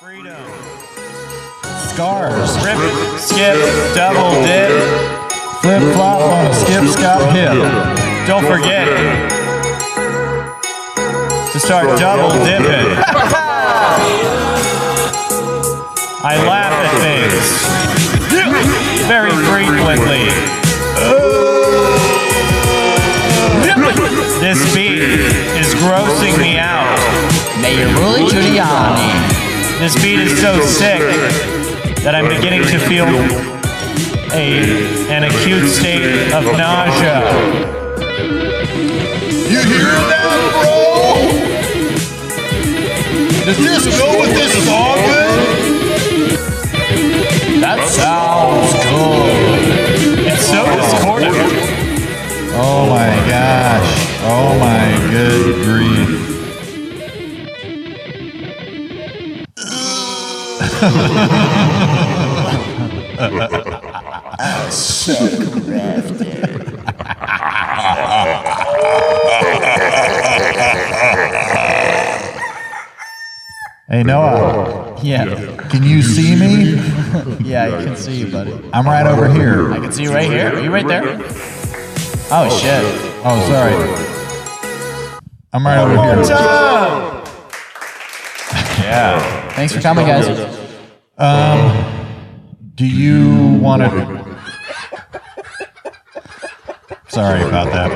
Freedom. Scars. Rip, skip, double dip, flip flop on a skip, scop, hip. Don't forget to start double dipping. I laugh at things very frequently. This beat is grossing me out. Mayor Rudy Giuliani. This beat is so sick that I'm beginning to feel a an acute state of nausea. You hear that, bro? Does this go with this song, man? That sounds good. It's so discordant. Oh my gosh. Oh my good grief. Hey Noah, Yeah. can you see me? Yeah, I can see you, buddy. I'm right over here. I can see you right here. Are you right there? Oh, oh shit. Oh, oh sorry. I'm right over here. Yeah. Thanks for coming, guys. Do you want to? Sorry about that.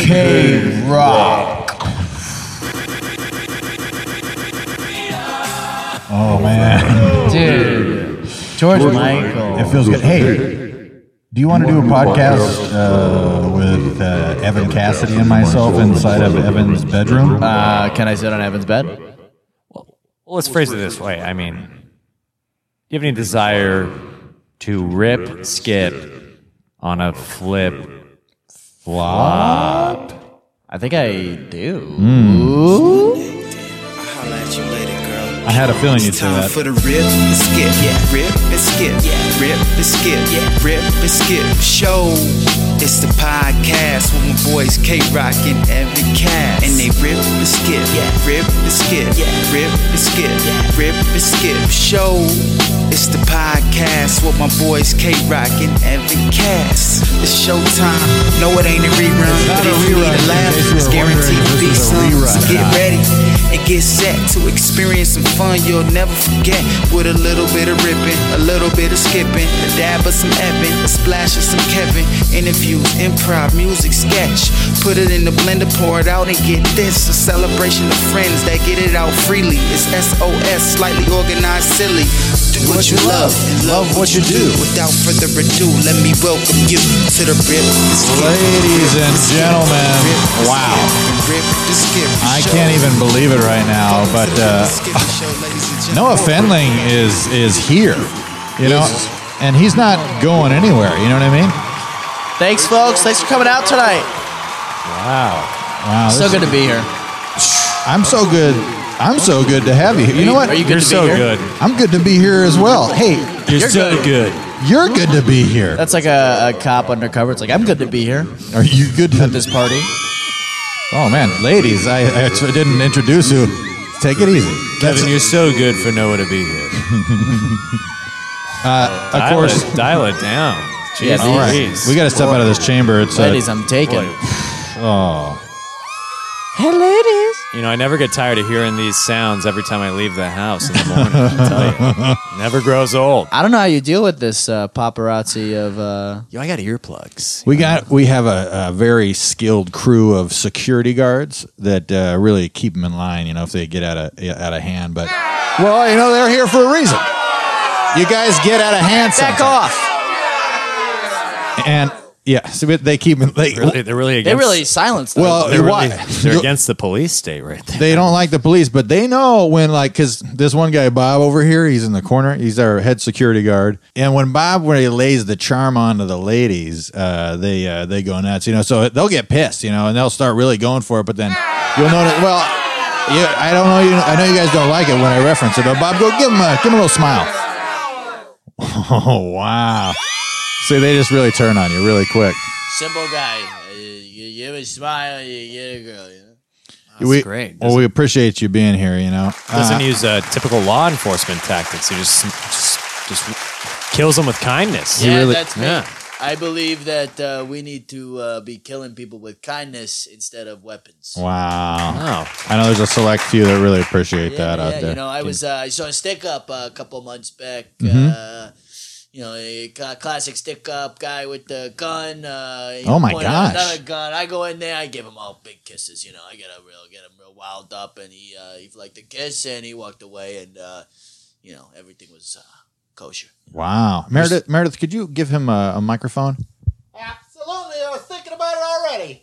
K Rock. Oh man, Dude. George Michael. it feels good. Hey, do you want to do a podcast uh, with uh, Evan Cassidy and myself inside of Evan's bedroom? Uh, can I sit on Evan's bed? Well, let's phrase it this way. I mean, do you have any desire to rip, skip on a flip, flop? I think I do. Holla I had a feeling you'd It's say time that. for the rip and skip. Yeah. Rip and skip. Yeah. Rip and skip. Yeah. Rip and skip. Show. It's the podcast with my boys K Rock and Evan Cass. And they rip and skip. Yeah. Rip and skip. Yeah. Rip and skip. Yeah. Rip and skip. Show. It's the podcast with my boys K Rock and Evan Cass. It's showtime. No, it ain't a rerun. not but a if you rerun, need a laugh, it's guaranteed to be this some. So get ready and get set to experience some fun you'll never forget. With a little bit of ripping, a little bit of skipping, a dab of some Evan, a splash of some Kevin. Interviews, improv, music, sketch. Put it in the blender, pour it out, and get this. A celebration of friends that get it out freely. It's SOS, slightly organized, silly. Do what you love and love what you do. Without further ado, let me welcome you to the Rip. Ladies and gentlemen, wow. Skip, Rip and Skip I can't even believe it right now, but uh, Noah Findling is is here, you know, and he's not going anywhere. You know what I mean? Thanks, folks. Thanks for coming out tonight. Wow. Wow, So good to be here. I'm so good. I'm so good to have you. You know what? Are you good You're to be so here? good. I'm good to be here as well. Hey, You're, You're so good. good. you're good to be here. That's like a, a cop undercover. It's like, I'm good to be here Are you good to at this party. Oh man, ladies, I, I actually didn't introduce you. Take it easy. Kevin, you're so good for Noah to be here. Uh, of Dial course. it, dial it down. Jeez, All right, Louise. we got to step out of this chamber. It's uh, Ladies, I'm taken. Oh, Hey, ladies. You know, I never get tired of hearing these sounds every time I leave the house in the morning. I tell you, never grows old. I don't know how you deal with this uh, paparazzi of. Uh, Yo, I got earplugs. we got we have a, a very skilled crew of security guards that uh, really keep them in line. You know, if they get out of out of hand, but well, you know, they're here for a reason. You guys get out of hand. back sometimes. off. And yeah, so they keep they Really, they're really They really silenced them. well. they're, why? really, they're against the police state right there. They don't like the police, but they know when, like, because this one guy, Bob, over here, he's in the corner. He's our head security guard. And when Bob, when he lays the charm onto the ladies, uh, they uh, they go nuts, you know. So they'll get pissed, you know, and they'll start really going for it. But then you'll notice, well, yeah, I don't know, you. I know you guys don't like it when I reference it, but Bob, go give him a give him a little smile. Oh wow! See, they just really turn on you really quick. Simple guy. Uh, You give a smile, you get a girl. You know? we, great. Well, we appreciate you being here. You know, Doesn't Uh, use uh, typical law enforcement tactics. He just just, just kills them with kindness. Yeah, really- that's me. Yeah. I believe that uh, we need to uh, be killing people with kindness instead of weapons. wow. Oh, I know there's a select few that really appreciate Yeah, that out yeah, there. you know, I was uh, I saw a stick up uh, a couple months back. Mm-hmm. Uh, you know, a classic stick up guy with the gun. Uh, Oh my pointed out gosh. Another gun. I go in there. I give him all big kisses. You know, I get a real get him real wild up, and he uh, he liked the kiss, and he walked away, and uh, you know everything was uh, kosher. wow, Meredith. Meredith, could you give him a, a microphone? Absolutely, I was thinking about it already.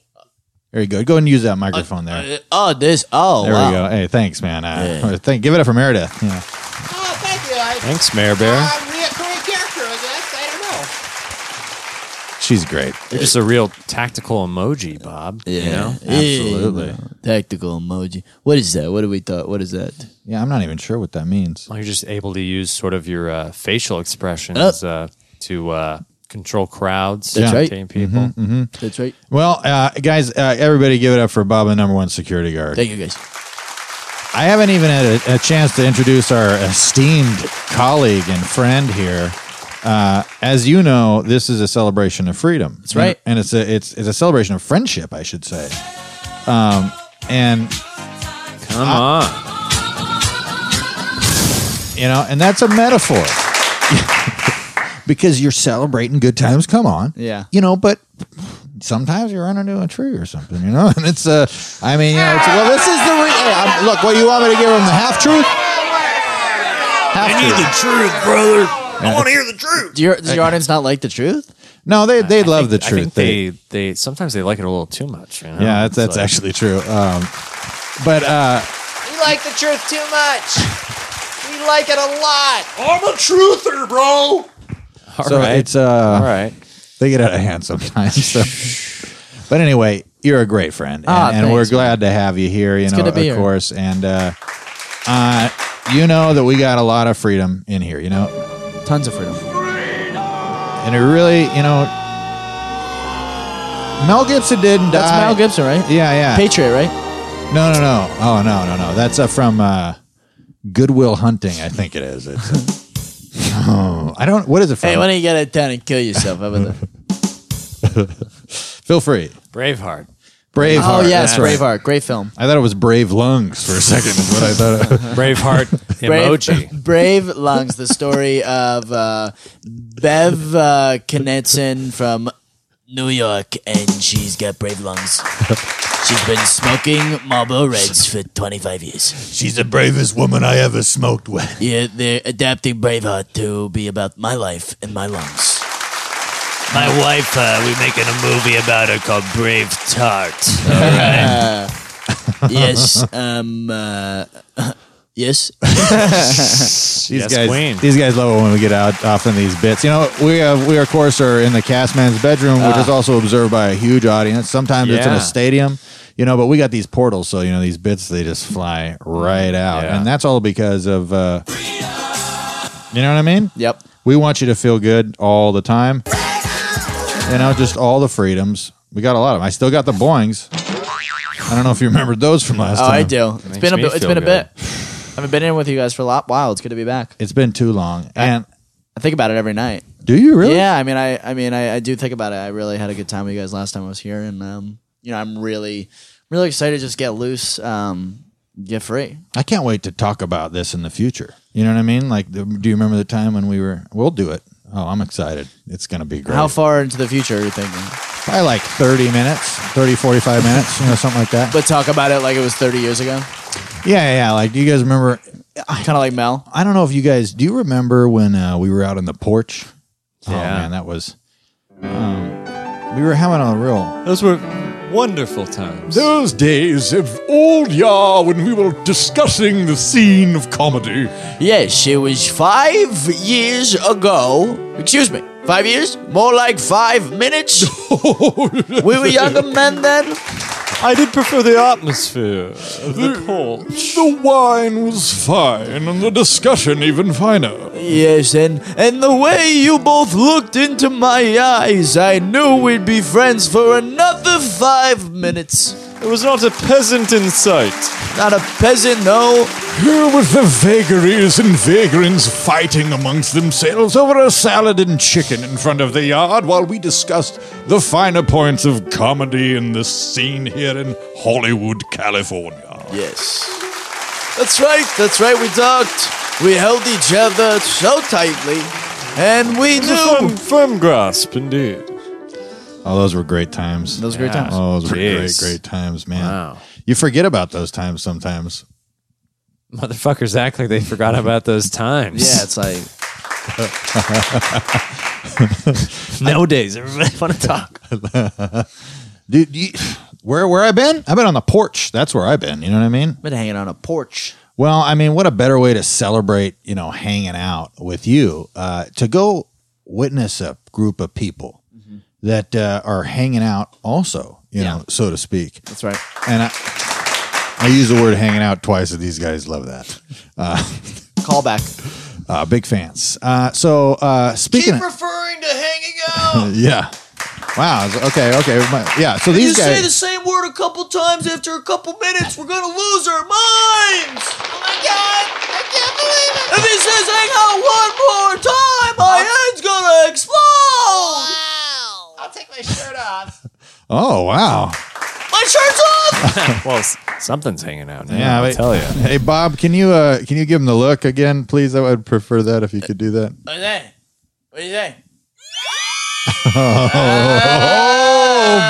There you go. Go ahead and use that microphone there. Uh, oh, this. Oh, There wow. we go. Hey, thanks, man. Uh, Yeah. thank, give it up for Meredith. Yeah. Oh, thank you. I, thanks, Mayor Bear. I'm a reoccurring character, I guess. I don't know. She's great. You're just a real tactical emoji, Bob. Yeah, You know? Absolutely. Yeah. Tactical emoji. What is that? What do we thought? What is that? Yeah, I'm not even sure what that means. Well, you're just able to use sort of your uh, facial expressions uh, to uh, control crowds, That's right. entertain people. That's right. Well, uh, guys, uh, everybody give it up for Bob, the number one security guard. Thank you, guys. I haven't even had a, a chance to introduce our esteemed colleague and friend here. Uh, as you know, this is a celebration of freedom. That's right. and, it's a it's it's a celebration of friendship, I should say. Um, and Come on. you know, and that's a metaphor because you're celebrating good times. Come on, Yeah. you know, but sometimes you run into a tree or something, you know, and it's uh, I mean, you know, it's, well, this is the re- hey, I'm, look. What you want me to give them the half truth? Half truth. The truth, brother. I want to hear the truth. Do your, does your audience not like the truth? No, they they love the I truth. think they, they sometimes they like it a little too much. You know? yeah, that's It's that's like- actually true. Um, but uh, We like the truth too much. We like it a lot. I'm a truther, bro. All so right. it's uh, all right. they get out of hand sometimes. So. but anyway, you're a great friend, and, Ah, and we're thanks, glad to have you here. You know, good to be of here. course, and uh, uh, you know that we got a lot of freedom in here. You know, Tons of freedom. and it really, you know, Mel Gibson didn't That's die. Mel Gibson, right? Yeah, yeah. Patriot, right? No, no, no. Oh, no, no, no. That's uh, from uh, Goodwill Hunting. I think it is. It's. Uh, oh, I don't. What is it from? Hey, why don't you get it down and kill yourself? How about? Feel free. Braveheart. Braveheart. oh yes, that's right. Braveheart, great film. I thought it was Brave Lungs for a second. Is what I thought. Braveheart emoji. Brave, Brave Lungs, the story of uh, Bev uh, Knudsen from New York, and she's got brave lungs. She's been smoking Marlboro Reds for 25 years. She's the bravest woman I ever smoked with. Yeah, they're adapting Braveheart to be about my life and my lungs. My wife, uh, we're making a movie about her called Brave Tart. All right. yes. Um. Uh, yes. These Yes, guys, queen. these guys love it when we get out off in these bits. You know, we have, we of course are in the cast man's bedroom, which is also observed by a huge audience. Sometimes it's in Yeah. a stadium, you know, but we got these portals, so you know these bits they just fly right out, Yeah. and that's all because of. Uh, you know what I mean? Yep. We want you to feel good all the time. You know, just all the freedoms. We got a lot of them. I still got the boings. I don't know if you remembered those from last time. Oh, time. I do. It's Makes been a me bit, it's feel been a good. bit. I haven't been in with you guys for a lot while. It's good to be back. It's been too long. And I think about it every night. do you really? Yeah, I mean, I, I mean, I, I do think about it. I really had a good time with you guys last time I was here, and um, you know, I'm really, really excited to just get loose, um, get free. I can't wait to talk about this in the future. You know what I mean? Like, the, do you remember the time when we were? We'll do it. Oh, I'm excited. It's going to be great. How far into the future are you thinking? Probably like 30 minutes, 30, 45 minutes, you know, something like that. But talk about it like it was 30 years ago, yeah, yeah. Like, do you guys remember? kind of like Mel. I don't know if you guys do you remember when uh, we were out on the porch? Oh Yeah. man, that was. Um, we were having a real. Those were wonderful times. Those days of old yah when we were discussing the scene of comedy. Yes, it was five years ago. Excuse me, five years? More like five minutes. we were younger men then. I did prefer the atmosphere of the porch. The wine was fine and the discussion even finer. Yes, and and the way you both looked into my eyes, I knew we'd be friends for another five minutes. There was not a peasant in sight. Not a peasant, no. Here with the vagaries and vagrants fighting amongst themselves over a salad and chicken in front of the yard while we discussed the finer points of comedy in the scene here in Hollywood, California. Yes. That's right, that's right, we talked. We held each other so tightly, and we Firm, knew. firm grasp, indeed. Oh, those were great times. Those were great times. Oh, those were great, Jeez. great times, man. Wow. You forget about those times sometimes. Motherfuckers act like they forgot about those times. Yeah, it's like Nowadays, everybody want to talk. Dude, you, where where I been? I've been on the porch. That's where I've been. You know what I mean? been hanging on a porch. Well, I mean, what a better way to celebrate, you know, hanging out with you uh, to go witness a group of people that uh, are hanging out, also, you know, so to speak. That's right. And I, I use the word hanging out twice, and these guys love that. Uh, Callback. Uh, big fans. Uh, so uh, speaking, of, referring to hanging out. yeah, wow, okay, okay, yeah. So these guys, say the same word a couple times after a couple minutes, we're gonna lose our minds. Oh my god! I can't believe it! If he says hang out one more time, my head's gonna explode. Wow! I'll take my shirt off. oh wow, My shirt's off. well, s- something's hanging out now. yeah. I'll wait. tell you. Hey Bob, can you uh, can you give him the look again, please? I would prefer that if you could do that. What do you say? What do you say? Oh,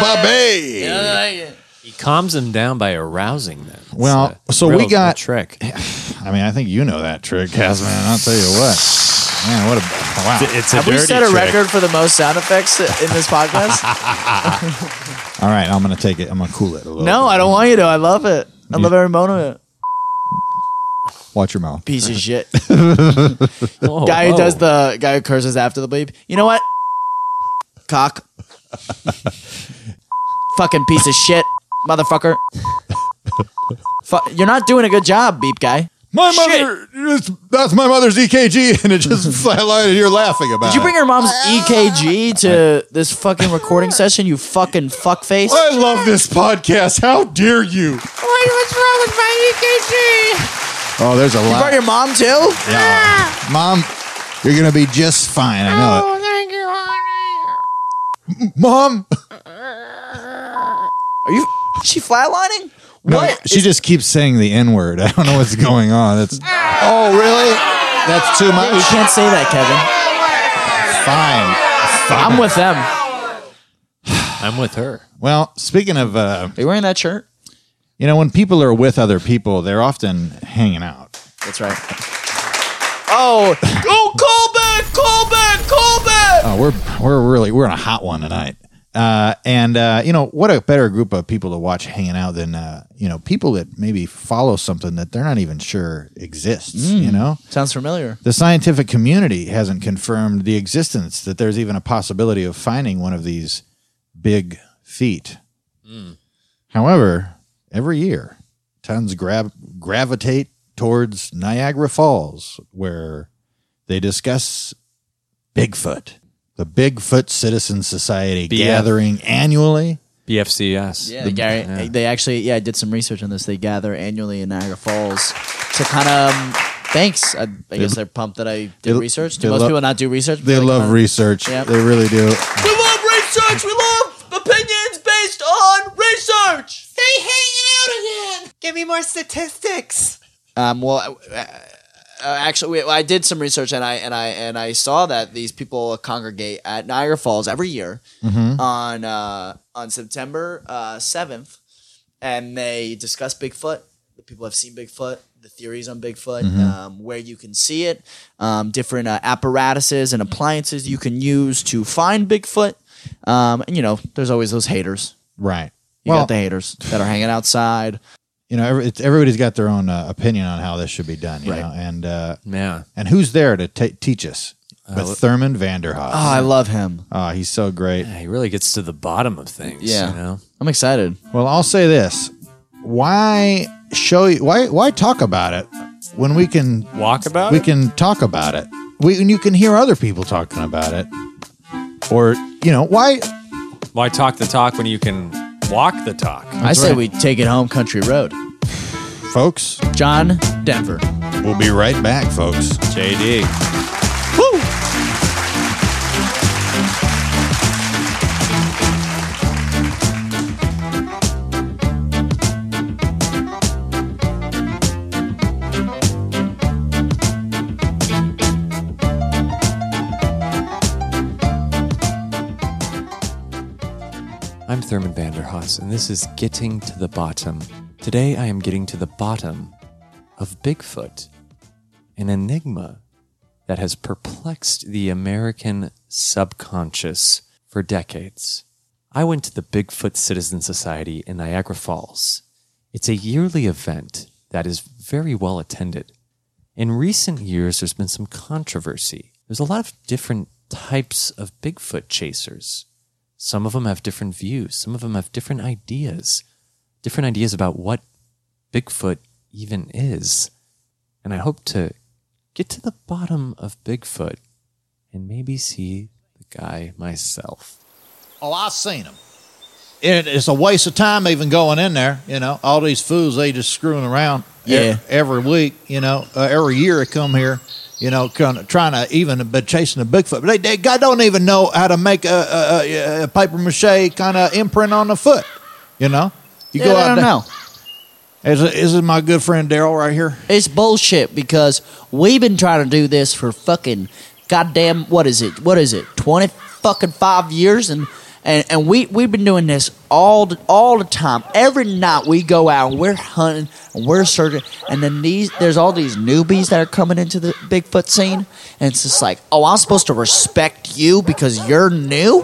Bobby. He calms them down by arousing them. It's Well, a so we real- got- real trick. I mean, I think you know that trick, Casman. I'll tell you what. Man, what a wow. It's a Have we set a trick. record for the most sound effects in this podcast? All right, I'm gonna take it. I'm gonna cool it a little. no, bit. I don't want you to. I love it. I love every moment of it. Watch your mouth. Piece of shit. Whoa, guy who whoa. does the guy who curses after the bleep. You know what? Cock. Fucking piece of shit, motherfucker. Fu- you're not doing a good job, beep guy. My mother. it's- That's my mother's EKG, and it just highlighted. You're laughing about. It. Did you bring it. your mom's uh, EKG to this fucking recording session? You fucking fuckface. I love this podcast. How dare you? Wait, what's wrong with my EKG? Oh, there's a lot You brought your mom too? Yeah. Ah. Mom, you're gonna be just fine. I know Oh, thank you, honey. it. Mom. Uh. Are you? Is she flatlining? No, What? she just keeps saying the N word. I don't know what's going on. That's. Oh, really? That's too much. You can't say that, Kevin. Fine. Kevin. I'm with them. I'm with her. Well, speaking of, uh, Are you wearing that shirt? you know, when people are with other people, they're often hanging out. That's right. Oh, oh, call back, call back, call back. Oh, we're we're really we're on a hot one tonight. Uh, and uh, you know what a better group of people to watch hanging out than uh, you know people that maybe follow something that they're not even sure exists. You know, Sounds familiar. the scientific community hasn't confirmed the existence that there's even a possibility of finding one of these big feet. However, every year, tons grab gravitate towards Niagara Falls, where they discuss Bigfoot. The Bigfoot Citizen Society BF. gathering annually. BFCS. Yeah, Gary, they actually, yeah, I did some research on this. They gather annually in Niagara Falls to kind of. Um, thanks. I, I guess they're pumped that I did they- research. Do most lo- people not do research? They before love come on? research. Yep. They really do. We love research. We love opinions based on research. Stay hanging out again. Give me more statistics. Um, well, uh, uh, actually, we, I did some research and I and I and I saw that these people congregate at Niagara Falls every year on uh, on September uh, seventh, and they discuss Bigfoot. The people have seen Bigfoot, the theories on Bigfoot, um, where you can see it, um, different uh, apparatuses and appliances you can use to find Bigfoot. Um, and you know, there's always those haters. Right. You well, got the haters that are hanging outside. You know, every, it's, everybody's got their own uh, opinion on how this should be done. You Right. know, and uh, Yeah. and who's there to ta teach us? But Thurman Vanderhaas. Oh, I love him. Oh, he's so great. Yeah, He really gets to the bottom of things. Yeah. You know? I'm excited. Well, I'll say this: why show you? Why why talk about it when we can Walk about we it? can talk about it? We and you can hear other people talking about it, or you know why? Why talk the talk when you can walk the talk. I say we take it home country road. Folks, John Denver. we'll be right back, folks. JD. Thurman Vanderhaas, and this is Getting to the Bottom. Today I am getting to the bottom of Bigfoot, an enigma that has perplexed the American subconscious for decades. I went to the Bigfoot Citizen Society in Niagara Falls. It's a yearly event that is very well attended. In recent years, there's been some controversy. There's a lot of different types of Bigfoot chasers. Some of them have different views. Some of them have different ideas, different ideas about what Bigfoot even is. And I hope to get to the bottom of Bigfoot and maybe see the guy myself. Oh, I've seen him. And it's a waste of time even going in there. You know, all these fools they just screwing around. Yeah. every week. You know, uh, every year they come here. You know, kind of trying to even but chasing a Bigfoot. But they, they God don't even know how to make a, a, a, a paper mache kind of imprint on the foot. You know, you Yeah, I don't know. Is it, is my good friend Daryl right here? It's bullshit because we've been trying to do this for fucking goddamn what is it? What is it? Twenty fucking five years and and, and we we've been doing this all the, all the time. Every night we go out and we're hunting and we're searching and then these there's all these newbies that are coming into the Bigfoot scene and it's just like, "Oh, I'm supposed to respect you because you're new?"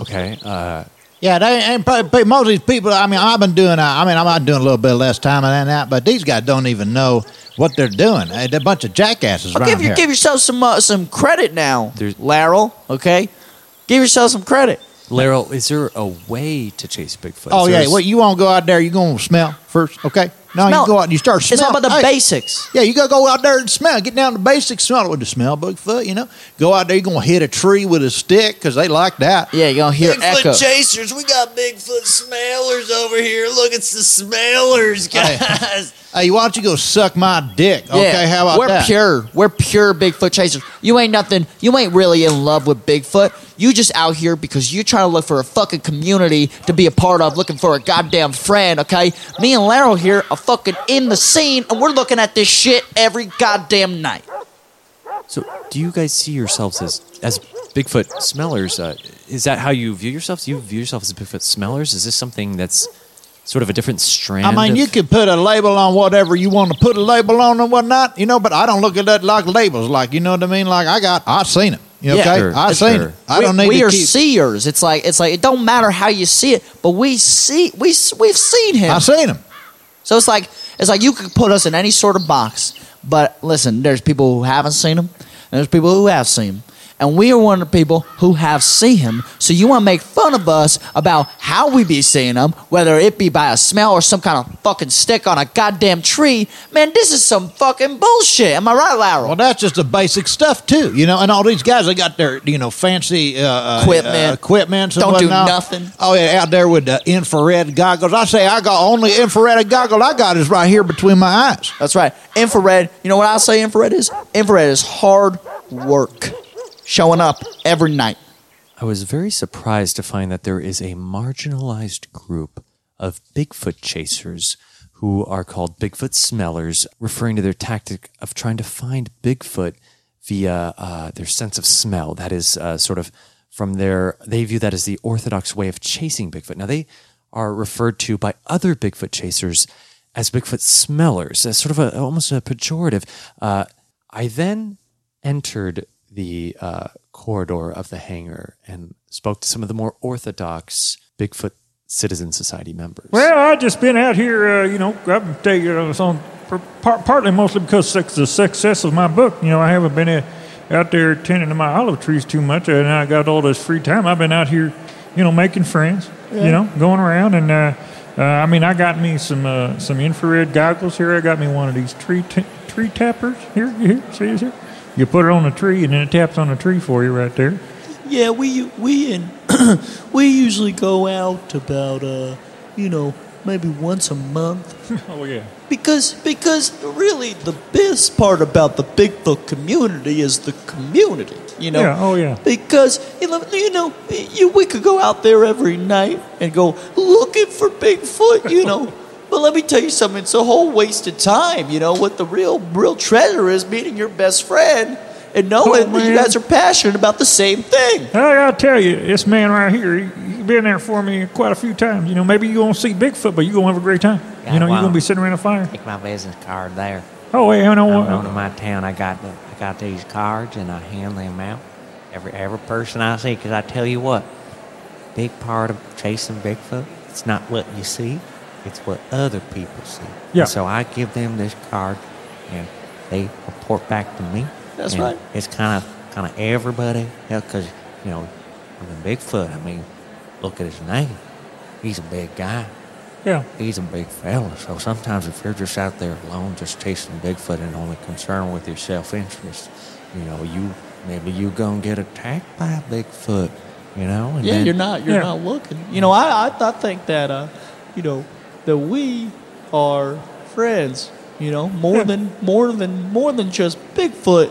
Okay, uh, Yeah, they ain't probably, most of these people. I mean, I've been doing. Uh, I mean, I'm not doing a little bit less time than that, but these guys don't even know what they're doing. They're a bunch of jackasses Well, around give, you, here. give yourself some uh, some credit now, There's- Laryl. Okay, give yourself some credit. Laryl, is there a way to chase Bigfoot? oh Is yeah, well, you want to go out there? you're gonna smell first, okay? No, Smell- you go out and you start smelling. It's all about the Hey, basics. Yeah, you gotta go out there and smell. Get down to the basics. Smell it with the smell Bigfoot. You know, go out there. You're gonna hit a tree with a stick because they like that. Yeah, you're gonna hear echo. chasers, we got Bigfoot smellers over here. Look, it's the smellers, guys. Hey, why don't you go suck my dick? Okay, how about that? We're pure. We're pure Bigfoot chasers. You ain't nothing. You ain't really in love with Bigfoot. You just out here because you're trying to look for a fucking community to be a part of, looking for a goddamn friend. Okay, me and Laryl here are fucking in the scene, and we're looking at this shit every goddamn night. So, do you guys see yourselves as as Bigfoot smellers? Uh, is that how you view yourselves? Do you view yourself as Bigfoot smellers? Is this something that's sort of a different strand? I mean, of- you could put a label on whatever you want to put a label on and whatnot, you know. But I don't look at that like labels, like you know what I mean. Like I got, I seen it. You Yeah. okay, Sure, I seen sure. it. I don't we, need we to are keep. seers. It's like it's like it don't matter how you see it, but we see we we've seen him. I seen him. So it's like it's like you could put us in any sort of box. But listen, there's people who haven't seen them, and there's people who have seen him. And we are one of the people who have seen him. So you want to make fun of us about how we be seeing him, whether it be by a smell or some kind of fucking stick on a goddamn tree. Man, this is some fucking bullshit. Am I right, Laryl? Well, that's just the basic stuff too, you know. And all these guys, they got their you know fancy uh, uh, Equipment. uh, equipment. and Don't do nothing. Oh yeah, out there with the infrared goggles. I say I got only infrared goggles I got is right here between my eyes. That's right. Infrared. You know what I say infrared is? Infrared is hard work. Showing up every night. I was very surprised to find that there is a marginalized group of Bigfoot chasers who are called Bigfoot smellers, referring to their tactic of trying to find Bigfoot via uh, their sense of smell. That is uh, sort of from their, they view that as the orthodox way of chasing Bigfoot. Now, they are referred to by other Bigfoot chasers as Bigfoot smellers, as sort of a, almost a pejorative. Uh, I then entered the uh, corridor of the hangar and spoke to some of the more orthodox Bigfoot Citizen Society members. Well, I've just been out here, uh, you know, I can you, uh, it's on, par- partly mostly because of the success of my book. You know, I haven't been uh, out there tending to my olive trees too much, and I got all this free time. I've been out here, you know, making friends, you know, going around, and uh, uh, I mean, I got me some uh, some infrared goggles here. I got me one of these tree t- tree tappers here. Here, see this here? You put it on a tree, and then it taps on a tree for you right there. Yeah, we we in we usually go out about, uh, you know, maybe once a month. Oh yeah. Because because really the best part about the Bigfoot community is the community, you know. Yeah, oh, yeah. Because you know, you know you, we could go out there every night and go looking for Bigfoot, you know. but let me tell you something, it's a whole waste of time, you know. What the real real treasure is meeting your best friend and knowing that you oh, guys are passionate about the same thing. I gotta tell you, this man right here, he, he been there for me quite a few times. You know, maybe you won't see Bigfoot, but you gonna have a great time. Yeah, you know, you're gonna be sitting around a fire. Take my business card there. Oh, yeah, I know I'm what. known in my town. I got the, I got these cards and I hand them out every every person I see. Because I tell you what, big part of chasing Bigfoot, it's not what you see, it's what other people see. Yeah. And so I give them this card, and they report back to me. That's and right. It's kind of kind of everybody, because you know, I mean Bigfoot. I mean, look at his name. He's a big guy Yeah. he's a big fella. So sometimes if you're just out there alone, just chasing Bigfoot and only concerned with your self-interest, you know, you maybe you gonna get attacked by a Bigfoot, you know. And Yeah, then- you're not. You're Yeah. not looking. You know, I, I I think that uh, you know, that we are friends. You know, more hmm. than more than more than just Bigfoot.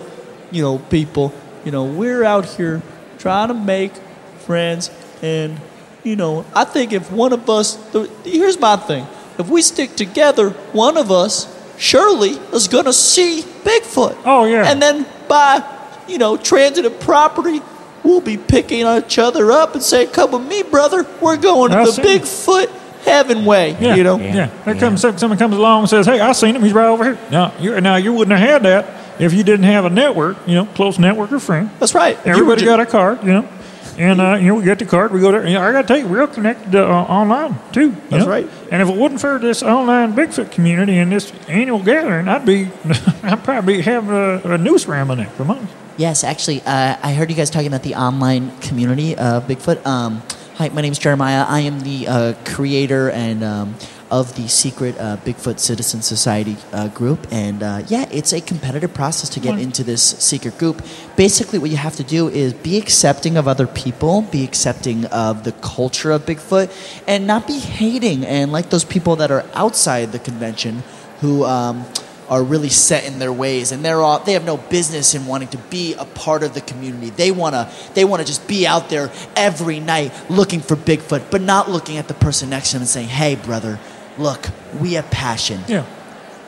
You know, people. You know, we're out here trying to make friends, and you know, I think if one of us, here's my thing: if we stick together, one of us surely is gonna see Bigfoot. Oh, yeah. And then by you know transitive property, we'll be picking each other up and saying, "Come with me, brother. We're going to the. Bigfoot heaven way." Yeah, You know. yeah. There comes someone comes along and says, "Hey, I seen him. He's right over here." Now, you now you wouldn't have had that if you didn't have a network, you know, close network of friends. That's right. Everybody got a card, you know, and uh, you know we get the card. We go there. You know, I got to tell you, we're connected uh, online too. That's know? right. And if it wasn't for this online Bigfoot community and this annual gathering, I'd be, I'd probably have a, a noose around my neck for months. Yes, actually, uh, I heard you guys talking about the online community of Bigfoot. Um, hi, my name is Jeremiah. I am the uh, creator and um, of the secret uh, Bigfoot Citizen Society uh, group, and uh, yeah, it's a competitive process to get into this secret group. Basically, what you have to do is be accepting of other people, be accepting of the culture of Bigfoot, and not be hating and like those people that are outside the convention who. Um, are really set in their ways and they're all, they have no business in wanting to be a part of the community. They want to they want to just be out there every night looking for Bigfoot, but not looking at the person next to them and saying, "Hey, brother, look, we have passion." Yeah.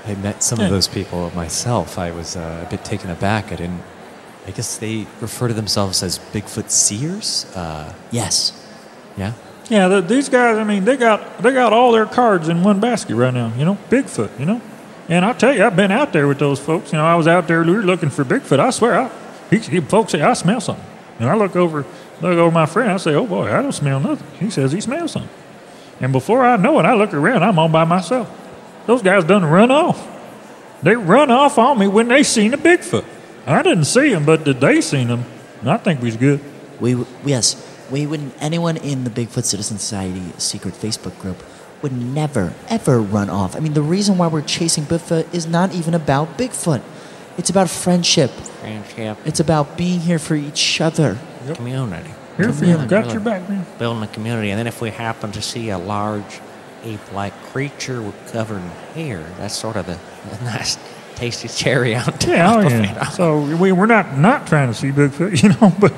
I met some Yeah. of those people myself. I was uh, a bit taken aback. I didn't. I guess they refer to themselves as Bigfoot seers. Uh, Yes. yeah. Yeah, the, these guys. I mean, they got they got all their cards in one basket right now. You know, Bigfoot. You know, and I'll tell you, I've been out there with those folks. You know, I was out there we were looking for Bigfoot. I swear, I, he, he, folks say I smell something, and I look over look over my friend. I say, "Oh boy, I don't smell nothing." He says he smells something, and before I know it, I look around. I'm all by myself. Those guys done run off. They run off on me when they seen a Bigfoot. I didn't see him, but did they seen him? I think we's good. We yes, we wouldn't anyone in the Bigfoot Citizen Society secret Facebook group would never ever run off. I mean, the reason why we're chasing Bigfoot is not even about Bigfoot. It's about friendship. friendship, It's about being here for each other. community. Here for you, Really, got really your back, man. Building a community, and then if we happen to see a large ape-like creature with covered in hair, that's sort of the, the nice, tasty cherry on top Yeah, oh of yeah. So we, we're not not trying to see Bigfoot, you know, but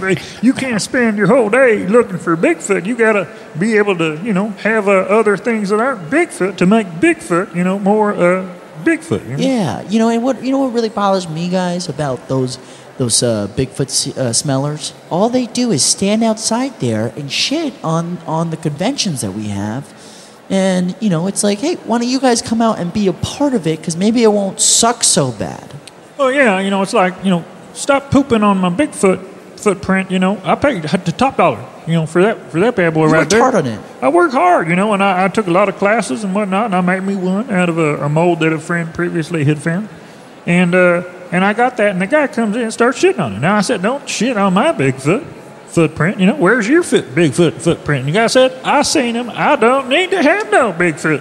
we're, you can't spend your whole day looking for Bigfoot. You got to be able to, you know, have uh, other things that aren't Bigfoot to make Bigfoot, you know, more uh, Bigfoot. You know? Yeah, you know, and what you know what really bothers me, guys, about those those uh, Bigfoot uh, smellers? All they do is stand outside there and shit on on the conventions that we have, and you know, it's like, hey, why don't you guys come out and be a part of it? Because maybe it won't suck so bad. Well, yeah, you know, it's like, you know, stop pooping on my Bigfoot footprint, you know. I paid the top dollar, you know, for that for that bad boy You right worked there. hard on it. I worked hard, you know, and I, I took a lot of classes and whatnot, and I made me one out of a, a mold that a friend previously had found. And uh, and I got that, and the guy comes in and starts shitting on it. Now I said, don't shit on my Bigfoot footprint. You know, where's your foot, Bigfoot footprint? And the guy said, I seen him. I don't need to have no Bigfoot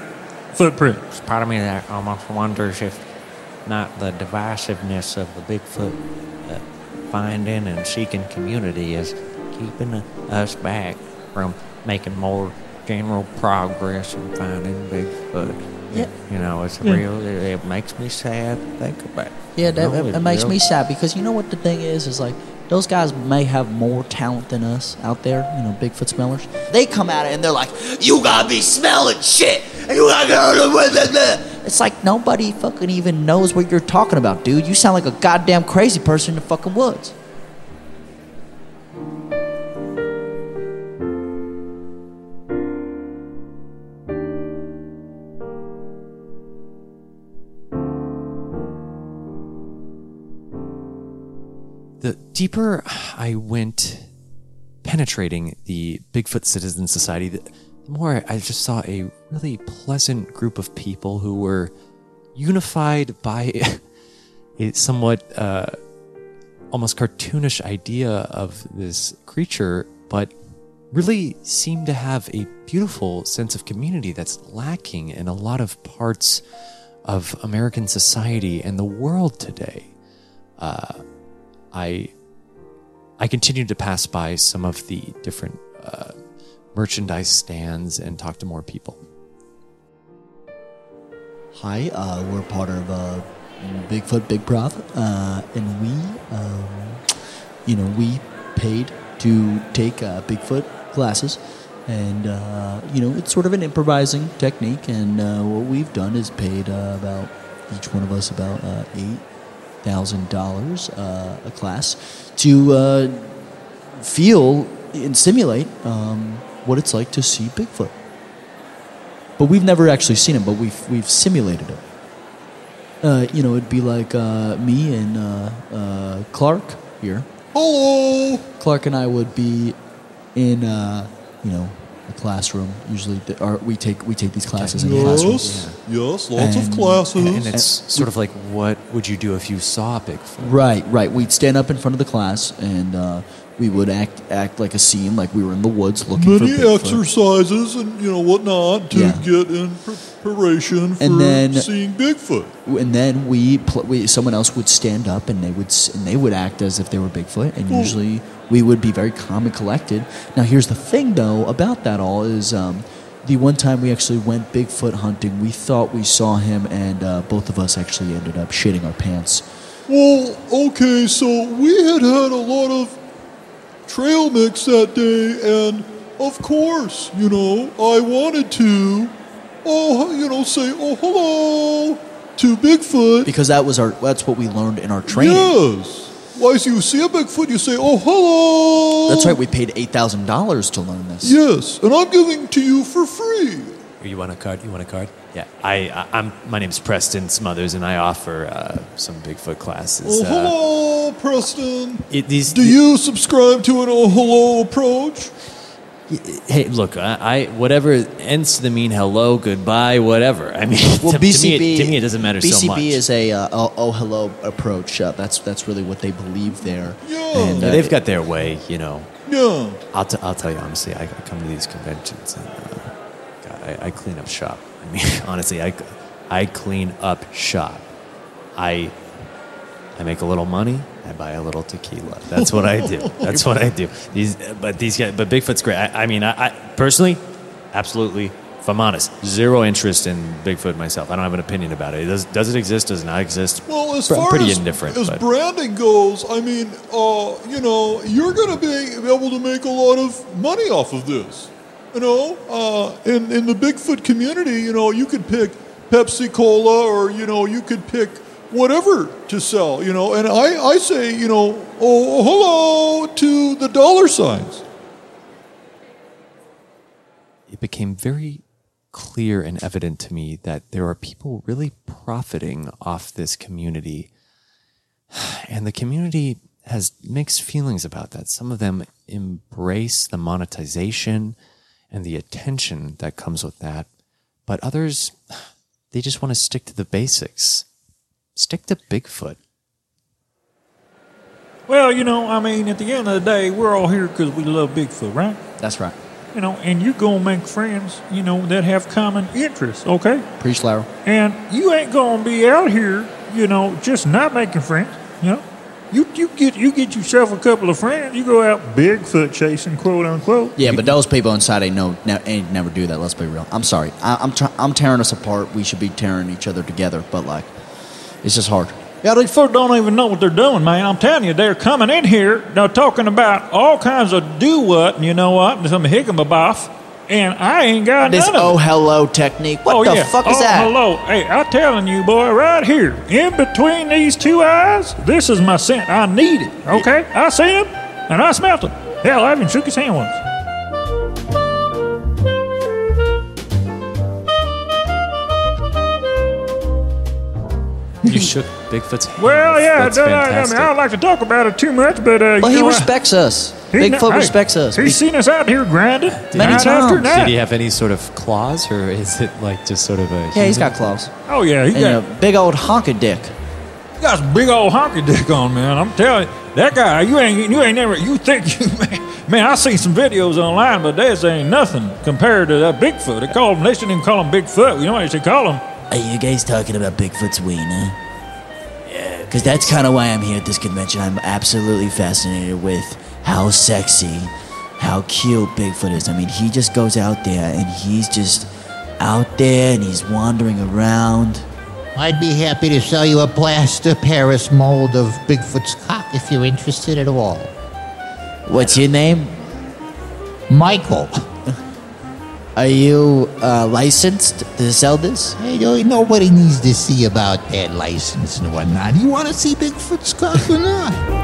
footprint. There's part of me that almost wonders if not the divisiveness of the Bigfoot uh, finding and seeking community is keeping us back from making more general progress in finding Bigfoot. Yeah. You know, it's Yeah. real. It, it makes me sad to think about. Yeah, that, No, it, it makes really- me sad because you know what the thing is is like those guys may have more talent than us out there. You know, Bigfoot smellers. They come at it and they're like, "You gotta be smelling shit." And you gotta go. It's like nobody fucking even knows what you're talking about, dude. You sound like a goddamn crazy person in the fucking woods. Deeper I went penetrating the Bigfoot Citizen Society, the more I just saw a really pleasant group of people who were unified by a somewhat uh, almost cartoonish idea of this creature, but really seemed to have a beautiful sense of community that's lacking in a lot of parts of American society and the world today. Uh, I I continued to pass by some of the different uh, merchandise stands and talk to more people. Hi, uh, we're part of uh, Bigfoot Big Prof, uh, and we, um, you know, we paid to take uh, Bigfoot classes, and uh, you know, it's sort of an improvising technique. And uh, what we've done is paid uh, about each one of us about uh, eight thousand dollars a class to uh, feel and simulate um, what it's like to see Bigfoot. But we've never actually seen him, but we've we've simulated it. Uh, you know, it'd be like uh, me and uh, uh, Clark here. Hello. Clark and I would be in, uh, you know, a classroom. Usually, the, or we take we take these classes in the classroom. Yes, yes, lots And- of classes. And it's sort of like, what would you do if you saw Bigfoot? Right, right. We'd stand up in front of the class and uh, we would act act like a scene, like we were in the woods looking Many for Bigfoot. exercises and you know whatnot to Yeah. get in preparation for And then- seeing Bigfoot. and then we, pl- we someone else would stand up and they would s- and they would act as if they were Bigfoot and usually we would be very calm and collected. Now here's the thing though about that all is um, the one time we actually went Bigfoot hunting, we thought we saw him and uh, both of us actually ended up shitting our pants. Well, okay, so we had had a lot of trail mix that day, and of course, you know, I wanted to, oh, you know, say, oh, hello to Bigfoot. Because that was our that's what we learned in our training. Yes. Why, so you see a Bigfoot, you say, oh, hello. That's right, we paid eight thousand dollars to learn this. Yes, and I'm giving to you for free. You want a card? You want a card? Yeah, I, I I'm. My name's Preston Smothers, and I offer uh, some Bigfoot classes. Oh, Uh, hello, Preston. it- these, Do you subscribe to an oh, hello approach? Hey, look, I, I whatever ends to the mean hello, goodbye, whatever. I mean, Well, to, BCB to me, to me, it doesn't matter BCB so much. BCB is a uh, oh, oh hello approach. Uh, that's that's really what they believe there. Yeah. And, uh, They've got their way, you know. Yeah. I'll, t- I'll tell you honestly, I, I come to these conventions and uh, God, I, I clean up shop. I mean, honestly, I, I clean up shop. I I make a little money. I buy a little tequila. That's what I do. That's what I do. These, but these guys, but Bigfoot's great. I, I mean, I, I personally, absolutely. If I'm honest, zero interest in Bigfoot myself. I don't have an opinion about it. Does does it exist? Does it not exist? Well, as far pretty as, indifferent. as but. branding goes, I mean, uh, you know, you're going to be able to make a lot of money off of this. You know, uh, in in the Bigfoot community, you know, you could pick Pepsi Cola, or you know, you could pick whatever to sell. You know, and I I say, you know, oh hello to the dollar signs. it became very clear and evident to me that there are people really profiting off this community. And the community has mixed feelings about that. Some of them embrace the monetization and the attention that comes with that, but others, they just want to stick to the basics. Stick to Bigfoot. Well, you know, I mean, at the end of the day, we're all here because we love Bigfoot, right? That's right. You know, and you gonna make friends, you know, that have common interests, okay? Preach, Larry. And you ain't gonna be out here, you know, just not making friends, you know? You you get you get yourself a couple of friends. You go out Bigfoot chasing, quote unquote. Yeah, but those people inside ain't no ne- ain't never do that. Let's be real. I'm sorry. I, I'm try- I'm tearing us apart. We should be tearing each other together. But like, it's just hard. Yeah, these folks don't even know what they're doing, man. I'm telling you, they're coming in here now talking about all kinds of do what and you know what and some hickamaboff, and I ain't got This none of oh it. hello technique. What oh, the yeah. fuck is that? oh, that? hello. Hey, I'm telling you, boy, right here, in between these two eyes, this is my scent. I need it. Okay, I see him and I smelt him. Hell, I even shook his hand once. You shook Bigfoot's hand. Well, yeah, That's I, I mean. I don't like to talk about it too much, but uh, Well, you he know, respects us. He- Bigfoot hey, respects us. He's seen us out here grinding Many night after times. night. Did he have any sort of claws, or is it like just sort of a? yeah, he's got claws Oh yeah, he and got a big old honky dick. He got some big old honky dick on, man. I'm telling you, that guy, you ain't, you ain't never, you think you, man, man I seen some videos online, but this ain't nothing compared to that Bigfoot. They call him, they shouldn't even call him Bigfoot. You know what they should call him? Are you guys talking about Bigfoot's wiener? Yeah. Because that's kind of why I'm here at this convention. I'm absolutely fascinated with how sexy, how cute Bigfoot is. I mean, he just goes out there and he's just out there and he's wandering around. I'd be happy to sell you a plaster Paris mold of Bigfoot's cock if you're interested at all. What's your name? Michael. Are you uh, licensed to sell this? Hey, no- nobody needs to see about that license and whatnot. Do you want to see Bigfoot's cock or not?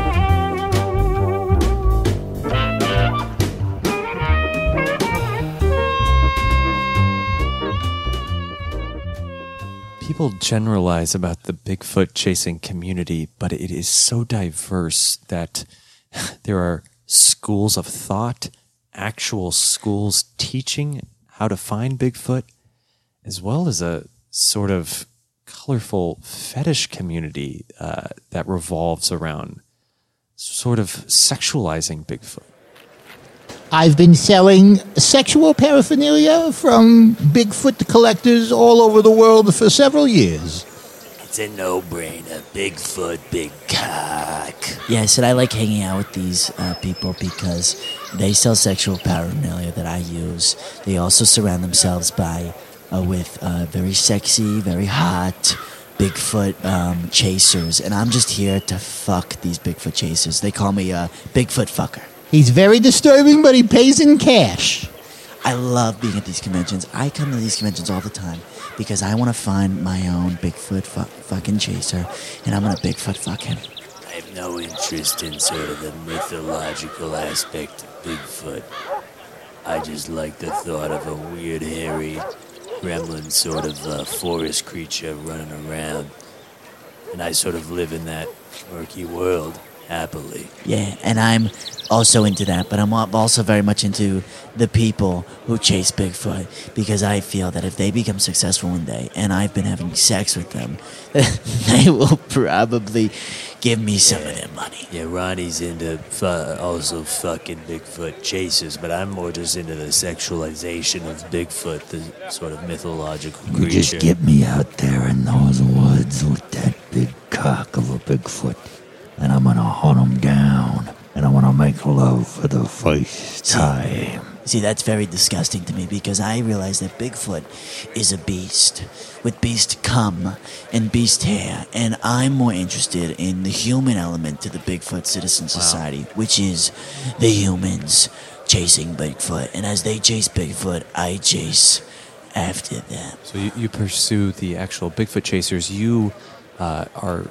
People generalize about the Bigfoot chasing community, but it is so diverse that there are schools of thought, actual schools teaching how to find Bigfoot, as well as a sort of colorful fetish community uh, that revolves around sort of sexualizing Bigfoot. I've been selling sexual paraphernalia from Bigfoot collectors all over the world for several years. It's a no-brainer. Bigfoot, big cock. Yeah, I said I like hanging out with these uh, people because they sell sexual paraphernalia that I use. They also surround themselves by uh, with uh, very sexy, very hot Bigfoot um, chasers, and I'm just here to fuck these Bigfoot chasers. They call me a Bigfoot fucker. He's very disturbing, but he pays in cash. I love being at these conventions. I come to these conventions all the time because I want to find my own Bigfoot fu- fucking chaser, and I'm gonna Bigfoot fuck him. I have no interest in sort of the mythological aspect of Bigfoot. I just like the thought of a weird, hairy, gremlin sort of uh, forest creature running around. And I sort of live in that murky world happily. Yeah, and I'm also into that, but I'm also very much into the people who chase Bigfoot because I feel that if they become successful one day and I've been having sex with them, they will probably give me some of their money. Yeah, Ronnie's into fu- also fucking Bigfoot chasers, but I'm more just into the sexualization of Bigfoot, the sort of mythological creature. You just get me out there in those woods with that big cock of a Bigfoot, and I'm gonna hunt him down, and I wanna make love for the first time. See, that's very disgusting to me because I realize that Bigfoot is a beast with beast cum and beast hair, and I'm more interested in the human element to the Bigfoot Citizen Society, which is the humans chasing Bigfoot. And as they chase Bigfoot, I chase after them. So you, you pursue the actual Bigfoot chasers. You uh, are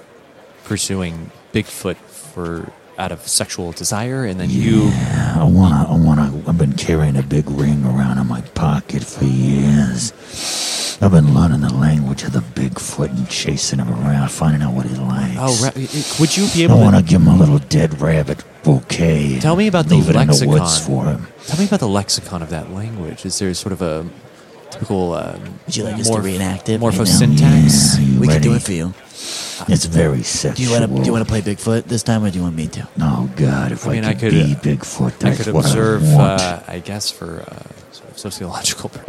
pursuing Bigfoot for out of sexual desire, and then you I wanna, I wanna, I've been carrying a big ring around in my pocket for years. I've been learning the language of the Bigfoot and chasing him around, finding out what he likes. Oh, ra- it- would you be I able to want to give him a little dead rabbit bouquet. tell me about the leave it in the lexicon? woods for him. Tell me about the lexicon of that language. Is there sort of a typical? Um, Would you like us to reenact it? Morpho right now? syntax. Yeah, you We can do ready? it for you. It's very Do you want to? Do you want to play Bigfoot this time, or do you want me to? Oh God, if I I, mean, I could, could, be uh, Bigfoot, I could what observe, I want. uh, I guess, for uh, sort of sociological. purposes.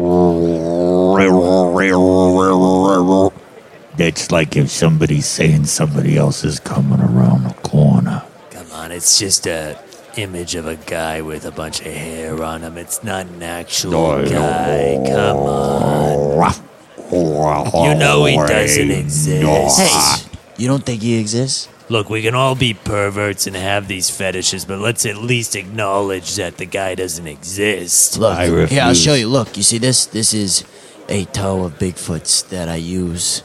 That's like if somebody's saying somebody else is coming around the corner. Come on, it's just a image of a guy with a bunch of hair on him. It's not an actual guy. Come on. You know he doesn't exist. Hey, you don't think he exists? Look, we can all be perverts and have these fetishes, but let's at least acknowledge that the guy doesn't exist. Look, here I'll show you. Look, you see this? This is a toe of Bigfoot's that I use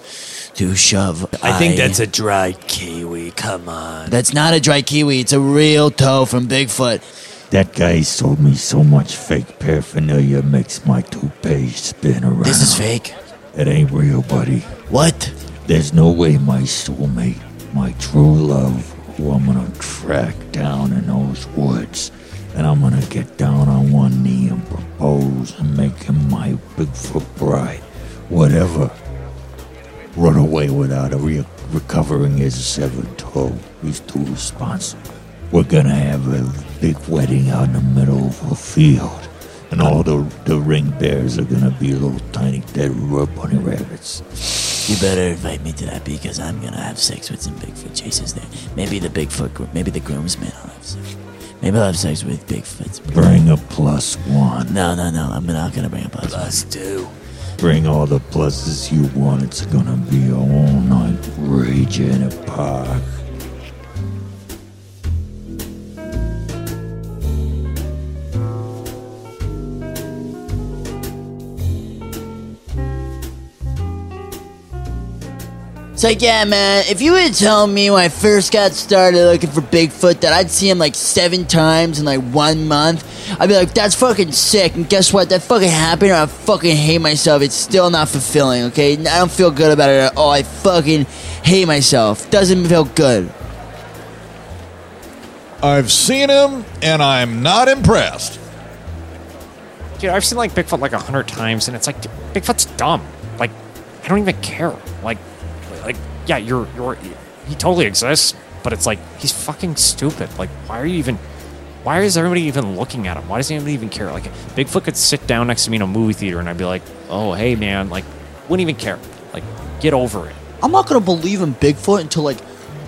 to shove. I think that's a dried kiwi. Come on. That's not a dry kiwi. It's a real toe from Bigfoot. That guy sold me so much fake paraphernalia makes my toupee spin around. This is fake. It ain't real, buddy. What? There's no way my soulmate, my true love, who I'm gonna track down in those woods, and I'm gonna get down on one knee and propose and make him my Bigfoot bride. Whatever. Run away without a re- recovering his severed toe. He's too responsible. We're gonna have a big wedding out in the middle of a field. And all the, the ring bears are gonna be little tiny dead rubber bunny rabbits. You better invite me to that because I'm gonna have sex with some Bigfoot chasers there. Maybe the Bigfoot, gr- maybe the groomsmen will have sex. Maybe I'll have sex with Bigfoot's. Bring a plus one. No, no, no. I'm not gonna bring a plus. Plus two. Bring all the pluses you want. It's gonna be a all night rage in a park. Like, yeah, man, if you would tell me when I first got started looking for Bigfoot that I'd see him like seven times in like one month, I'd be like, that's fucking sick. And guess what? That fucking happened and I fucking hate myself. It's still not fulfilling, okay? I don't feel good about it at all. I fucking hate myself. Doesn't feel good. I've seen him, and I'm not impressed. Dude, I've seen like Bigfoot like a hundred times, and it's like dude, Bigfoot's dumb. Like, I don't even care. Like, like yeah, you're you're he totally exists, but it's like he's fucking stupid. Like, why are you even? Why is everybody even looking at him? Why does anybody even care? Like, Bigfoot could sit down next to me in a movie theater, and I'd be like, oh hey man, like, wouldn't even care. Like, get over it. I'm not gonna believe in Bigfoot until like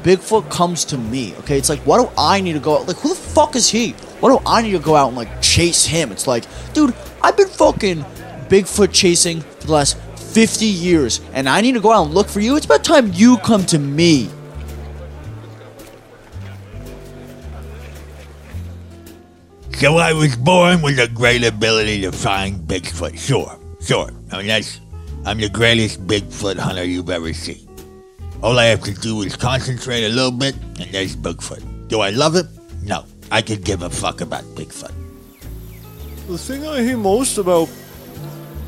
Bigfoot comes to me. Okay, it's like why do I need to go out? Like who the fuck is he? Why do I need to go out and like chase him? It's like, dude, I've been fucking Bigfoot chasing for the last 50 years, and I need to go out and look for you. It's about time you come to me. So I was born with a great ability to find Bigfoot. Sure, sure. I mean, that's. I'm the greatest Bigfoot hunter you've ever seen. All I have to do is concentrate a little bit, and there's Bigfoot. Do I love it? No. I could give a fuck about Bigfoot. The thing I hate most about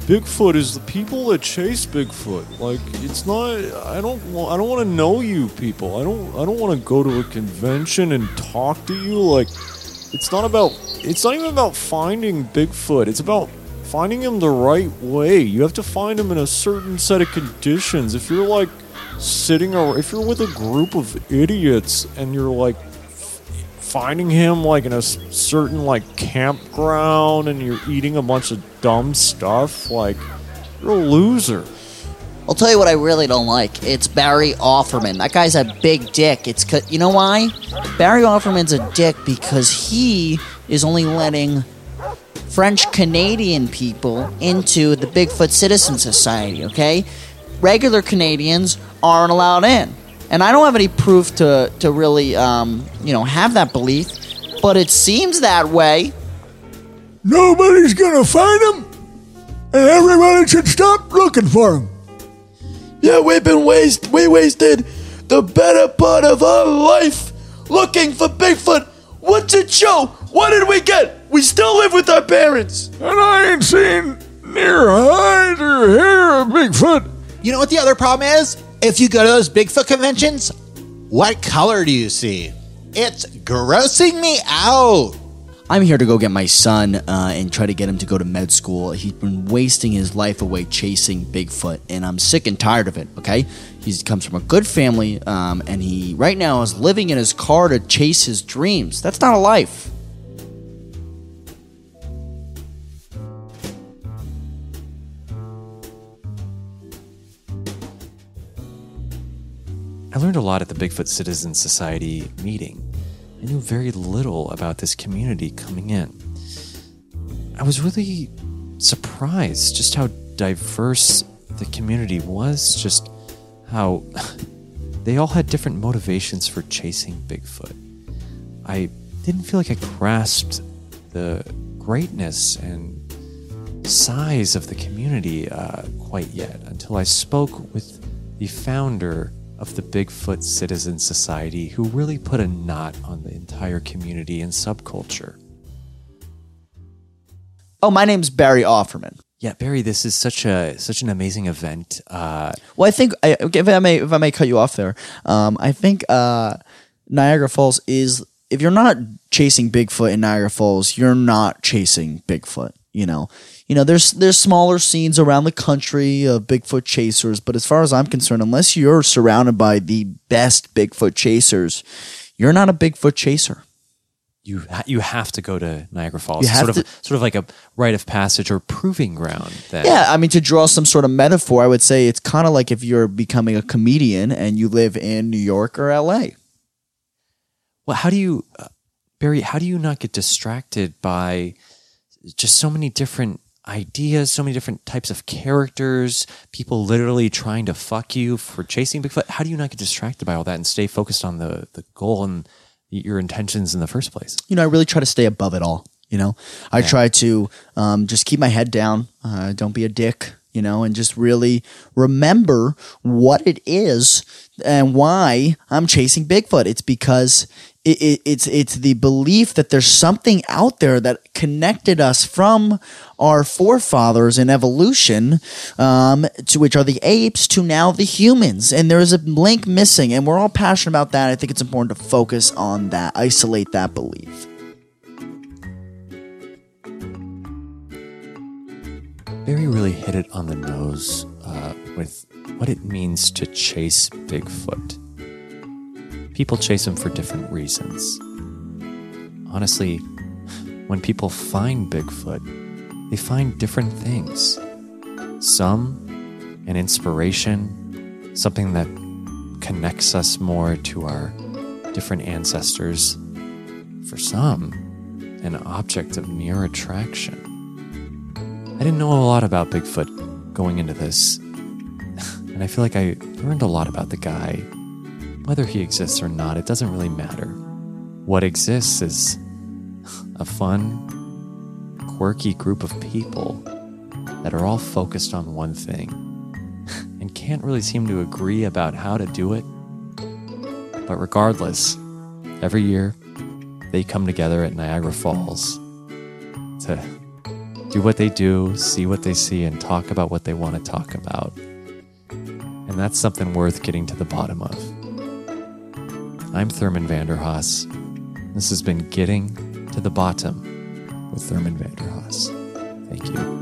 Bigfoot is the people that chase Bigfoot. Like it's not. I don't. I don't want to know you people. I don't. I don't want to go to a convention and talk to you. Like it's not about. It's not even about finding Bigfoot. It's about finding him the right way. You have to find him in a certain set of conditions. If you're like sitting or if you're with a group of idiots and you're like finding him like in a certain like campground and you're eating a bunch of dumb stuff like you're a loser I'll tell you what I really don't like. It's Barry Offerman. That guy's a big dick. It's you know why? Barry Offerman's a dick because he is only letting French Canadian people into the Bigfoot Citizen Society, okay? Regular Canadians aren't allowed in. And I don't have any proof to, to really, um, you know, have that belief, but it seems that way. Nobody's gonna find him, and everybody should stop looking for him. Yeah, we've been waste we wasted the better part of our life looking for Bigfoot. What's it show? What did we get? We still live with our parents. And I ain't seen near hide or hair of Bigfoot. You know what the other problem is? If you go to those Bigfoot conventions, what color do you see? It's grossing me out. I'm here to go get my son uh, and try to get him to go to med school. He's been wasting his life away chasing Bigfoot, and I'm sick and tired of it. Okay, he comes from a good family, um, and he right now is living in his car to chase his dreams. That's not a life. I learned a lot at the Bigfoot Citizen Society meeting. I knew very little about this community coming in. I was really surprised just how diverse the community was, just how they all had different motivations for chasing Bigfoot. I didn't feel like I grasped the greatness and size of the community uh, quite yet until I spoke with the founder of the Bigfoot Citizen Society, who really put a knot on the entire community and subculture. Oh, my name's Barry Offerman. Yeah, Barry, this is such a such an amazing event. Uh, Well, I think I, if I may, if I may cut you off there, um, I think uh, Niagara Falls is if you're not chasing Bigfoot in Niagara Falls, you're not chasing Bigfoot. You know, you know, there's there's smaller scenes around the country of Bigfoot chasers, but as far as I'm concerned, unless you're surrounded by the best Bigfoot chasers, you're not a Bigfoot chaser. you ha- you have to go to Niagara Falls. Sort of to- sort of like a rite of passage or proving ground. That Yeah, I mean, to draw some sort of metaphor, I would say it's kind of like if you're becoming a comedian and you live in New York or LA. Well, how do you, uh, Barry? How do you not get distracted by just so many different ideas, so many different types of characters, people literally trying to fuck you for chasing Bigfoot? How do you not get distracted by all that and stay focused on the the goal and your intentions in the first place? you know, I really try to stay above it all. You know, I Yeah. try to um, just keep my head down. Uh, don't be a dick. You know, and just really remember what it is and why I'm chasing Bigfoot. It's because it, it, it's it's the belief that there's something out there that connected us from our forefathers in evolution, um, to which are the apes, to now the humans, and there is a link missing, and we're all passionate about that. I think it's important to focus on that, isolate that belief. Barry really hit it on the nose uh, with what it means to chase Bigfoot. People chase him for different reasons. Honestly, when people find Bigfoot, they find different things. Some, an inspiration, something that connects us more to our different ancestors. For some, an object of mere attraction. I didn't know a lot about Bigfoot going into this, and I feel like I learned a lot about the guy. Whether he exists or not, it doesn't really matter. What exists is a fun, quirky group of people that are all focused on one thing and can't really seem to agree about how to do it. But regardless, every year they come together at Niagara Falls to do what they do, see what they see, and talk about what they want to talk about. And that's something worth getting to the bottom of. I'm Thurman Vanderhaas. This has been Getting to the Bottom with Thurman Vanderhaas. Thank you.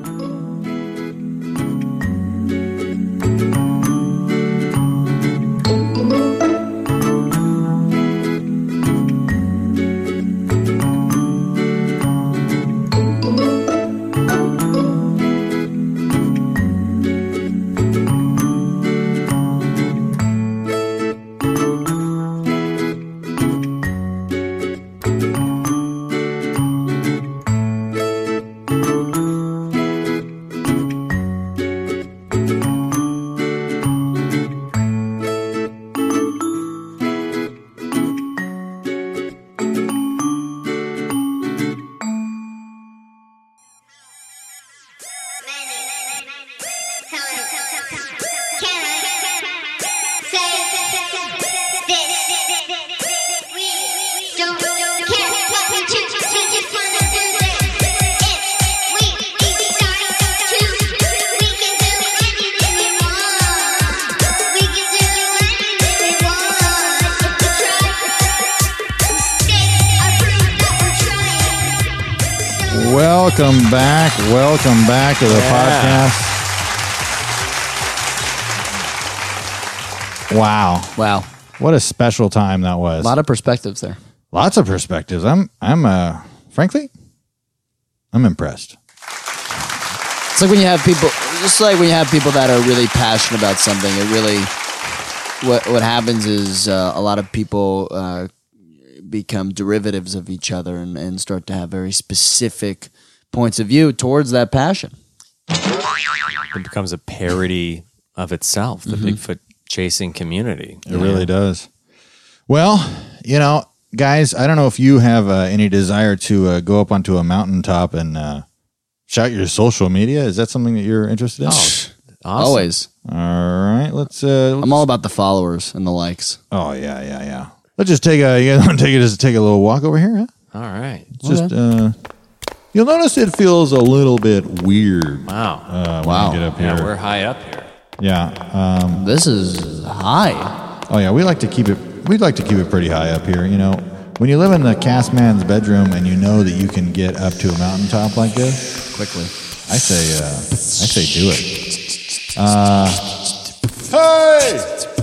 Welcome back. Welcome back to the podcast. Wow. Wow. What a special time that was. A lot of perspectives there. Lots of perspectives. I'm I'm uh frankly I'm impressed. It's like when you have people, just like when you have people that are really passionate about something, it really, what what happens is uh, a lot of people uh, become derivatives of each other and, and start to have very specific points of view towards that passion. It becomes a parody of itself, the Mhm. Bigfoot chasing community. It really does. Well, you know, guys, I don't know if you have uh, any desire to uh, go up onto a mountaintop and uh, shout your social media. Is that something that you're interested in? Always. All right, let's. Uh, I'm all about the followers and the likes. Oh yeah, yeah, yeah. Let's just take a. You guys want to take it? Just take a little walk over here, huh? All right. Just. Uh, you'll notice it feels a little bit weird. Wow. Uh, when you get up here. Yeah, we're high up here. Yeah. Um, this is high. Oh yeah, we like to keep it. We'd like to keep it pretty high up here. You know, when you live in the cast man's bedroom and you know that you can get up to a mountaintop like this quickly, I say, uh, I say, do it. Uh, Hey!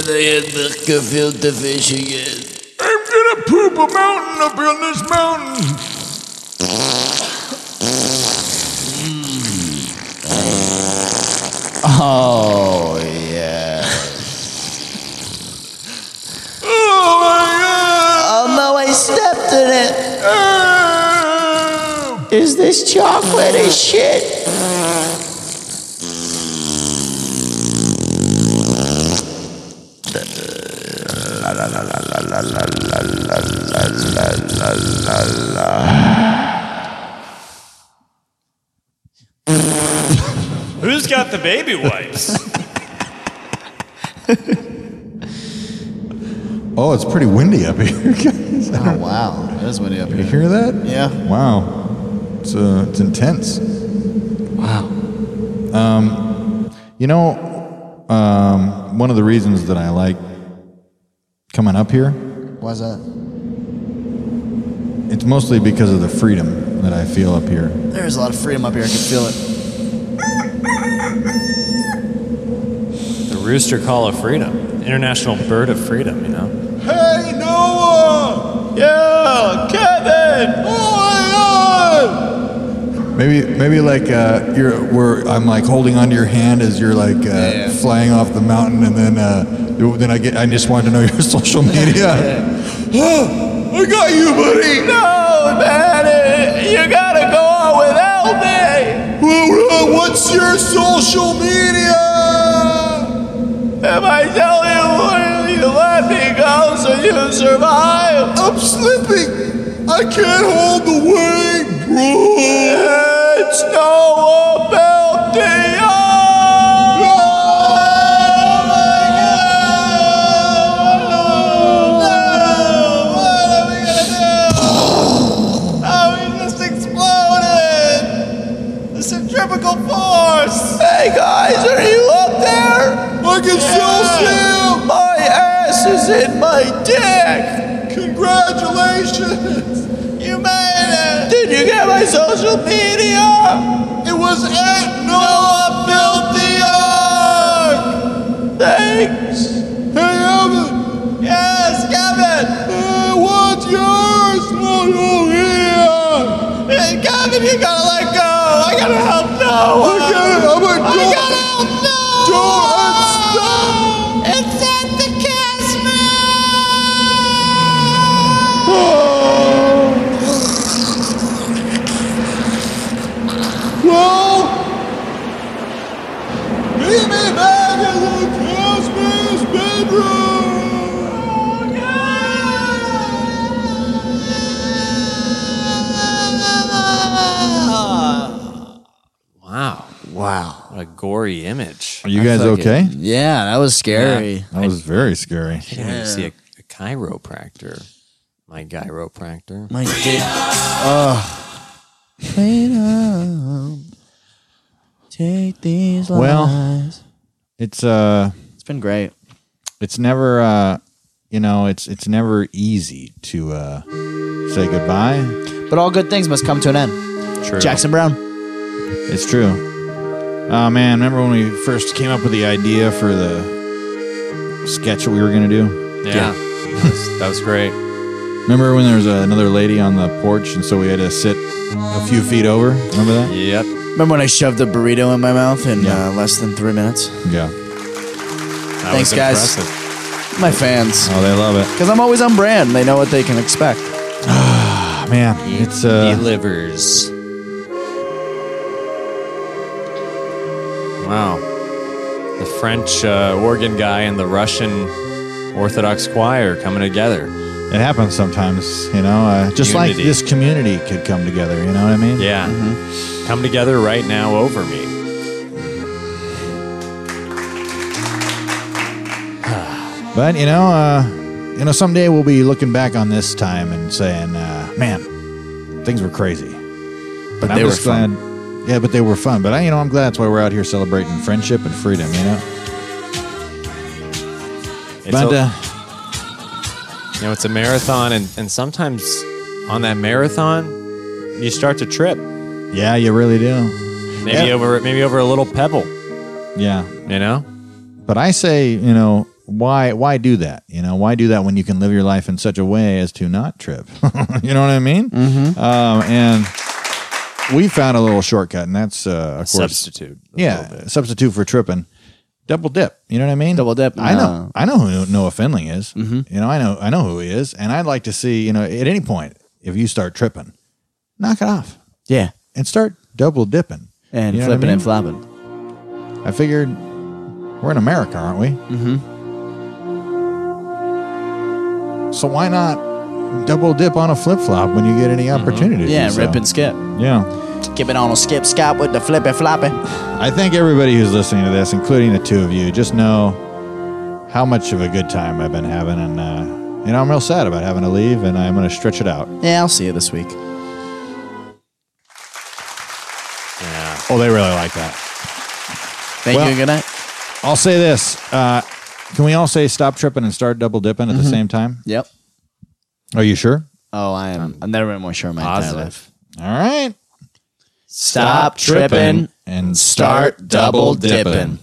My God, I had the gefilte fish again. I'm gonna poop a mountain up on this mountain. Oh yeah. Oh my God. Oh, no, I stepped in it. Oh. Is this chocolate as shit? Who's got the baby wipes? oh, it's pretty windy up here, guys. Oh wow, it is windy up here. You hear that? Yeah. Wow. It's uh, it's intense. Wow. Um, you know, um, one of the reasons that I like coming up here, Why's that? it's mostly because of the freedom that I feel up here. There's a lot of freedom up here. I can feel it. The rooster call of freedom, international bird of freedom. You know. Hey, Noah! Yeah, Kevin! Oh my god! Maybe, maybe like uh, you're, where I'm like holding onto your hand as you're like uh, flying off the mountain, and then uh, then I get. I just wanted to know your social media. I got you, buddy! No, man! You gotta go on without me! Well, what's your social media? If I tell you, you let me go so you survive? I'm slipping! I can't hold the weight, bro! It's no about the Hey guys, are you up there? I can still see him! My ass is in my dick! Congratulations! You made it! Did you get my social media? It was at Noah Built the Ark! Thanks! Hey, Evan! Yes, Kevin! what's yours? Oh, no, here! Hey, Kevin, you gotta let go! I gotta help Noah! I gotta, I'm a I gotta help Noah! Don't! It's at the Well, oh. meet me back in the Christmas bedroom. Gory image. Are you guys okay? Yeah, that was scary. That was very scary. I didn't even see a, a chiropractor. My chiropractor. My dick. Oh. Freedom. Take these Well, lies. It's uh, it's been great. It's never uh, you know, it's it's never easy to uh say goodbye. But all good things must come to an end. True. Jackson Browne. It's true. Oh man, remember when we first came up with the idea for the sketch that we were gonna do? Yeah. That was great. Remember when there was another lady on the porch, and so we had to sit a few feet over? Remember that? Yep. Remember when I shoved the burrito in my mouth in uh, less than three minutes? Yeah. That Thanks, was guys. impressive. My fans. Oh, they love it. Because I'm always on brand. They know what they can expect. Ah, man, it's uh, Delivers. Wow. The French uh, organ guy and the Russian Orthodox choir coming together. it happens sometimes, you know. Uh, just like this community could come together. You know what I mean? Yeah. Come together right now over me. But you know, uh, you know, someday we'll be looking back on this time and saying, uh, "Man, things were crazy." But, I'm they were just glad. Yeah, but they were fun. But I, you know, I'm glad that's why we're out here celebrating friendship and freedom. You know. It's but a- uh, You know, it's a marathon, and, and sometimes on that marathon, you start to trip. yeah, you really do. Maybe Yeah. over maybe over a little pebble. Yeah. You know. But I say, you know, why why do that? You know, why do that when you can live your life in such a way as to not trip? you know what I mean? Mm-hmm. Um, and we found a little shortcut, and that's uh, of course substitute. a Yeah, substitute for tripping. Double dip. You know what I mean? Double dip, I know. no. I know who Noah Findling is. You know, I know. I know who he is, and I'd like to see. You know, at any point, if you start tripping, knock it off Yeah. and start double dipping And You know what I flipping and mean? flopping. I figured we're in America, aren't we? Mm-hmm. So why not double dip on a flip flop when you get any opportunity? to Yeah, so? rip and skip. Yeah. Skip it on a skip scop with the flippy floppy. I think everybody who's listening to this, including the two of you, just know how much of a good time I've been having, and uh, you know I'm real sad about having to leave, and I'm going to stretch it out. Yeah, I'll see you this week. Yeah. Oh, they really like that. Thank Well- you good night. I'll say this: uh, Can we all say stop tripping and start double dipping at the Mhm. same time? Yep. Are you sure? Oh, I am. I've never been more sure in my entire life. All right. Stop tripping and start double dipping.